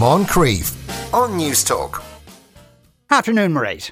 Moncrieff on Newstalk. Afternoon, Mairead.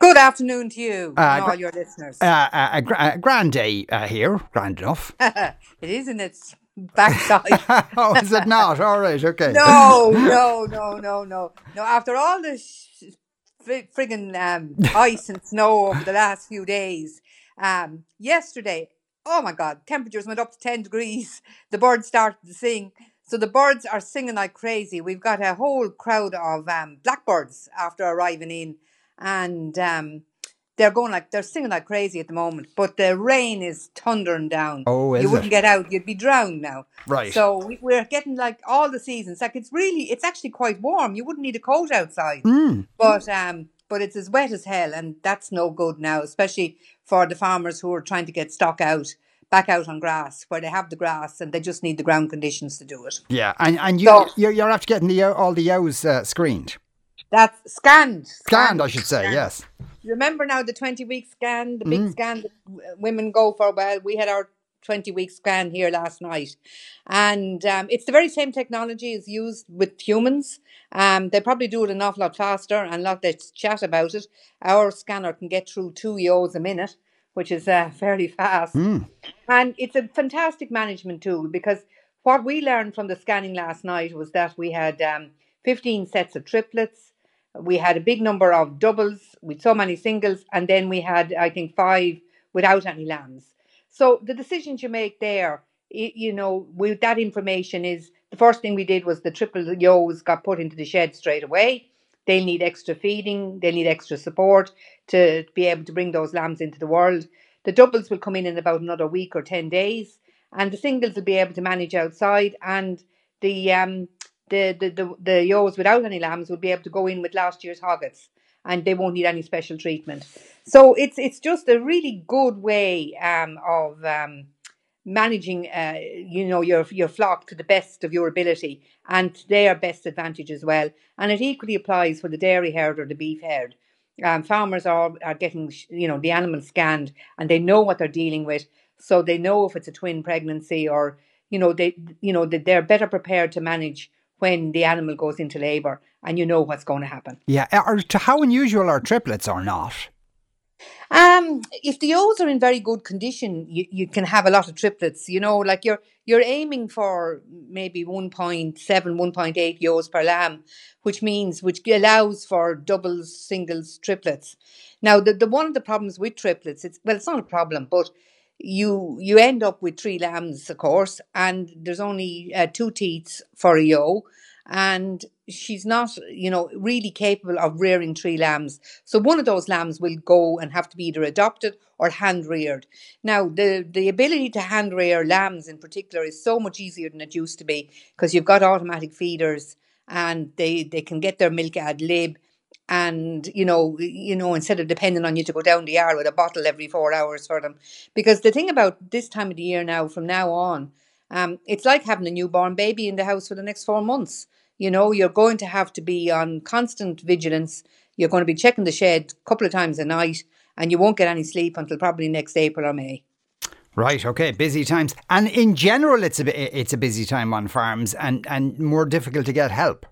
Good afternoon to you and all your listeners. Uh, uh, a, gra- grand day uh, here, grand enough. it is in its backside. oh, is it not? All right, okay. no, no, no, no, no. No, after all the sh- fri- friggin' um, ice and snow over the last few days, um, yesterday, oh my God, temperatures went up to 10 degrees. The birds started to sing. So the birds are singing like crazy. We've got a whole crowd of um, blackbirds after arriving in, and um, they're going like they're singing like crazy at the moment. But the rain is thundering down. Oh, is you wouldn't it? get out; you'd be drowned now. Right. So we, we're getting like all the seasons. Like it's really, it's actually quite warm. You wouldn't need a coat outside. Mm. But um, but it's as wet as hell, and that's no good now, especially for the farmers who are trying to get stock out back out on grass where they have the grass and they just need the ground conditions to do it. Yeah, and, and you, So- you're, you're after getting the all the yows uh, screened. That's scanned. Scanned, I should say, scanned. yes. Remember now the 20 week scan, the big Mm. scan that women go for? Well, we had our 20 week scan here last night. And um, it's the very same technology is used with humans. Um, they probably do it an awful lot faster and a lot less chat about it. Our scanner can get through two yo's a minute, which is uh, fairly fast. Mm. And it's a fantastic management tool because what we learned from the scanning last night was that we had um, 15 sets of triplets, we had a big number of doubles with so many singles, and then we had, I think, five without any lambs. So the decisions you make there, you know, with that information is the first thing we did was the triple yos got put into the shed straight away. They'll need extra feeding, they'll need extra support to be able to bring those lambs into the world. The doubles will come in in about another week or 10 days, and the singles will be able to manage outside, and the um, the, the, the, the yos without any lambs will be able to go in with last year's hoggets and they won't need any special treatment. So it's it's just a really good way um, of um, managing uh, you know your your flock to the best of your ability and to their best advantage as well. And it equally applies for the dairy herd or the beef herd. Um, farmers are are getting you know the animals scanned and they know what they're dealing with, so they know if it's a twin pregnancy or you know they you know that they're better prepared to manage when the animal goes into labour and you know what's going to happen. Yeah, or to how unusual are triplets or not? Um, if the ewes are in very good condition, you, you can have a lot of triplets. You know, like you're you're aiming for maybe 1.7, 1.8 ewes per lamb, which means which allows for doubles, singles, triplets. Now, the, the one of the problems with triplets, it's well, it's not a problem, but you you end up with three lambs, of course, and there's only uh, two teats for a ewe, and she's not, you know, really capable of rearing three lambs. So one of those lambs will go and have to be either adopted or hand reared. Now, the the ability to hand rear lambs in particular is so much easier than it used to be because you've got automatic feeders and they they can get their milk ad lib and you know you know instead of depending on you to go down the yard with a bottle every four hours for them because the thing about this time of the year now from now on um, it's like having a newborn baby in the house for the next four months you know you're going to have to be on constant vigilance you're going to be checking the shed a couple of times a night and you won't get any sleep until probably next april or may Right, okay, busy times. And in general, it's a, it's a busy time on farms and, and more difficult to get help.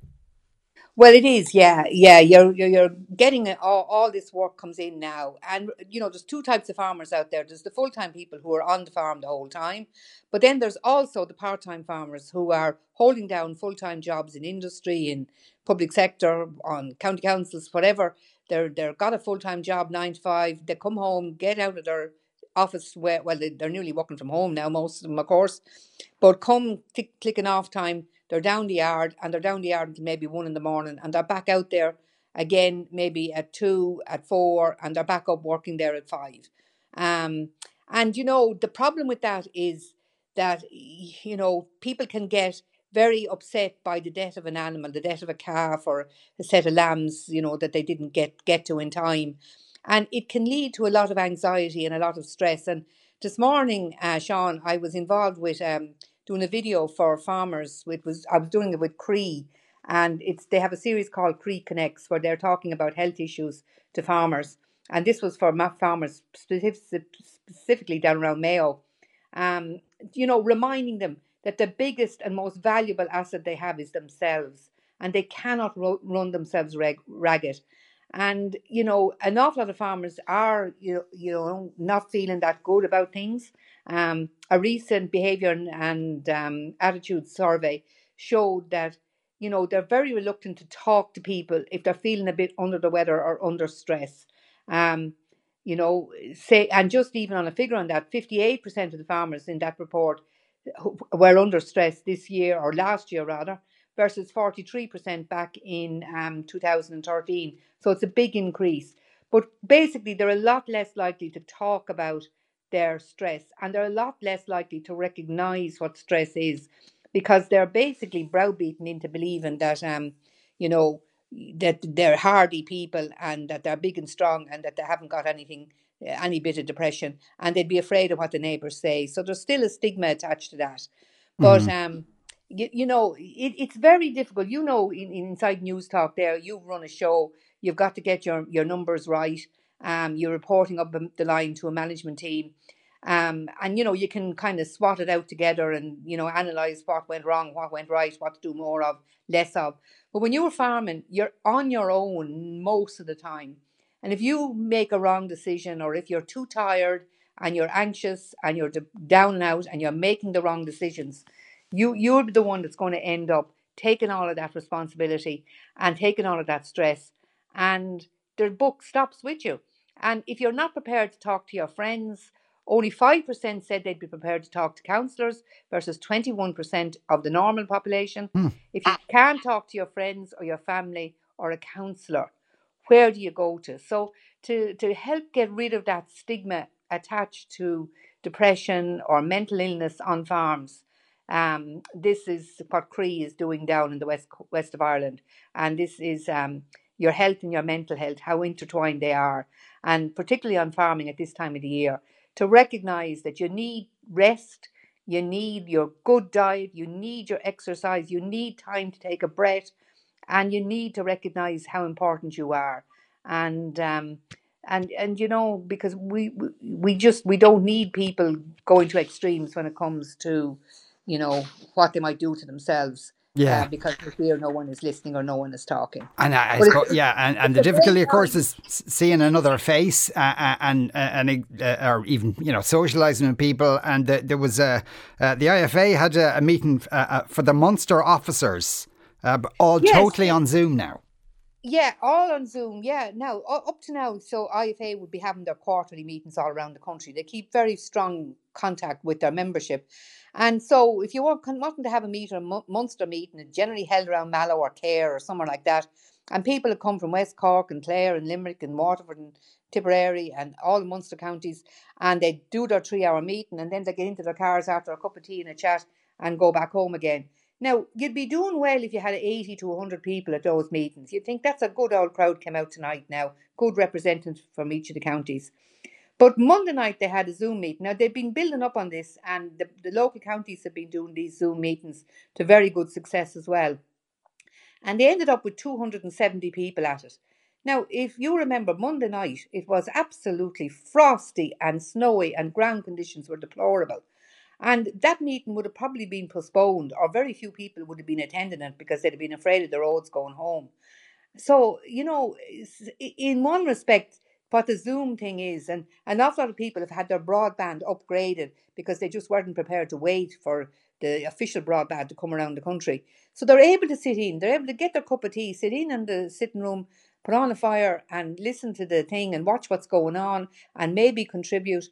Well, it is, yeah, yeah. You're you're, you're getting it, all, all this work comes in now, and you know there's two types of farmers out there. There's the full time people who are on the farm the whole time, but then there's also the part time farmers who are holding down full time jobs in industry, in public sector, on county councils, whatever. They're they're got a full time job nine to five. They come home, get out of their office where well they, they're nearly working from home now most of them of course but come click, clicking off time they're down the yard and they're down the yard until maybe one in the morning and they're back out there again maybe at two at four and they're back up working there at five um and you know the problem with that is that you know people can get very upset by the death of an animal the death of a calf or a set of lambs you know that they didn't get get to in time and it can lead to a lot of anxiety and a lot of stress. And this morning, uh, Sean, I was involved with um, doing a video for farmers. It was I was doing it with Croí, and it's they have a series called Croí Connects where they're talking about health issues to farmers. And this was for farmers specific, specifically down around Mayo. Um, you know, reminding them that the biggest and most valuable asset they have is themselves and they cannot ro- run themselves reg- ragged. And you know, an awful lot of farmers are you you know not feeling that good about things. Um, a recent behaviour and, and um, attitude survey showed that you know they're very reluctant to talk to people if they're feeling a bit under the weather or under stress. Um, you know, say and just even on a figure on that, fifty-eight percent of the farmers in that report were under stress this year or last year rather versus 43% back in um, 2013. So it's a big increase. But basically, they're a lot less likely to talk about their stress and they're a lot less likely to recognize what stress is because they're basically browbeaten into believing that, um, you know, that they're hardy people and that they're big and strong and that they haven't got anything any bit of depression and they'd be afraid of what the neighbors say so there's still a stigma attached to that but mm-hmm. um you, you know it, it's very difficult. You know in, inside Newstalk there you run a show you've got to get your your numbers right um you're reporting up the line to a management team um and you know you can kind of swat it out together and you know analyze what went wrong what went right what to do more of less of. But when you're farming you're on your own most of the time. And if you make a wrong decision or if you're too tired and you're anxious and you're down and out and you're making the wrong decisions, you you're the one that's going to end up taking all of that responsibility and taking all of that stress and the book stops with you. And if you're not prepared to talk to your friends, only 5% said they'd be prepared to talk to counsellors versus 21% of the normal population. Hmm. If you can't talk to your friends or your family or a counsellor, where do you go to? So to to help get rid of that stigma attached to depression or mental illness on farms. Um, this is what Croí is doing down in the west west of Ireland, and this is um, your health and your mental health, how intertwined they are, and particularly on farming at this time of the year, to recognise that you need rest, you need your good diet, you need your exercise, you need time to take a breath, and you need to recognize how important you are. And um, and and you know because we we just we don't need people going to extremes when it comes to you know what they might do to themselves yeah, uh, because we fear no one is listening or no one is talking. And I, I yeah, and, and the difficulty, of course, is seeing another face uh, uh and uh, and uh, or even you know socialising with people. And the, there was a uh, the IFA had a, a meeting for the Munster officers uh, all yes. totally on Zoom now. Yeah, all on Zoom. Yeah, now up to now, so IFA would be having their quarterly meetings all around the country. They keep very strong contact with their membership, and so if you want wanting to have a meeting, a Munster meeting, it's generally held around Mallow or Cahir or somewhere like that, and people have come from West Cork and Clare and Limerick and Waterford and Tipperary and all the Munster counties, and they do their three-hour meeting, and then they get into their cars after a cup of tea and a chat and go back home again. Now, you'd be doing well if you had 80 to 100 people at those meetings. You'd think that's a good old crowd came out tonight now, good representatives from each of the counties. But Monday night they had a Zoom meeting. Now they've been building up on this, and the, the local counties have been doing these Zoom meetings to very good success as well. And they ended up with 270 people at it. Now, if you remember Monday night, it was absolutely frosty and snowy, and ground conditions were deplorable. And that meeting would have probably been postponed, or very few people would have been attending it because they'd have been afraid of the roads going home. So, you know, in one respect, what the Zoom thing is, and an awful lot of people have had their broadband upgraded because they just weren't prepared to wait for the official broadband to come around the country. So they're able to sit in, they're able to get their cup of tea, sit in in the sitting room, put on a fire and listen to the thing and watch what's going on and maybe contribute.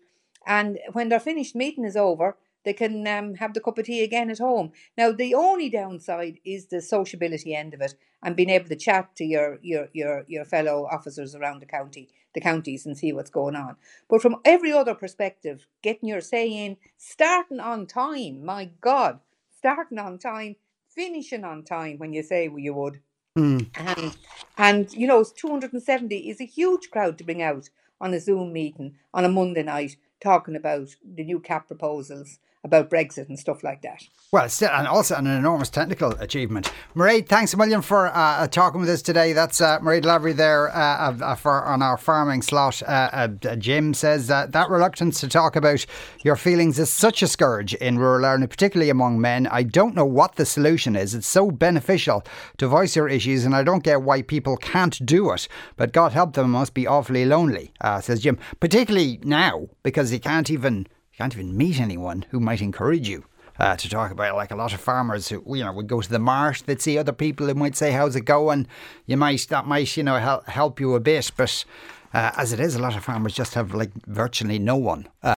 And when their finished meeting is over, they can um, have the cup of tea again at home. Now, the only downside is the sociability end of it and being able to chat to your, your, your, your fellow officers around the county, the counties, and see what's going on. But from every other perspective, getting your say in, starting on time, my God, starting on time, finishing on time when you say you would. Mm. And, and, you know, 270 is a huge crowd to bring out on a Zoom meeting on a Monday night talking about the new CAP proposals about Brexit and stuff like that. Well, still, and also an enormous technical achievement. Mairead, thanks a million for uh, uh talking with us today. That's uh, Mairead Lavery there uh, uh, for on our farming slot. Uh, Jim says that that reluctance to talk about your feelings is such a scourge in rural Ireland, particularly among men. I don't know what the solution is. It's so beneficial to voice your issues, and I don't get why people can't do it. But God help them, must be awfully lonely, says Jim. Particularly now because you can't even can't even meet anyone who might encourage you uh, to talk about. Like a lot of farmers who you know would go to the marsh, they'd see other people who might say, "How's it going?" You might that might you know help help you a bit, but. Uh, as it is, a lot of farmers just have like virtually no one. Uh.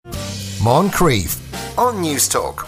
Moncrieff on Newstalk.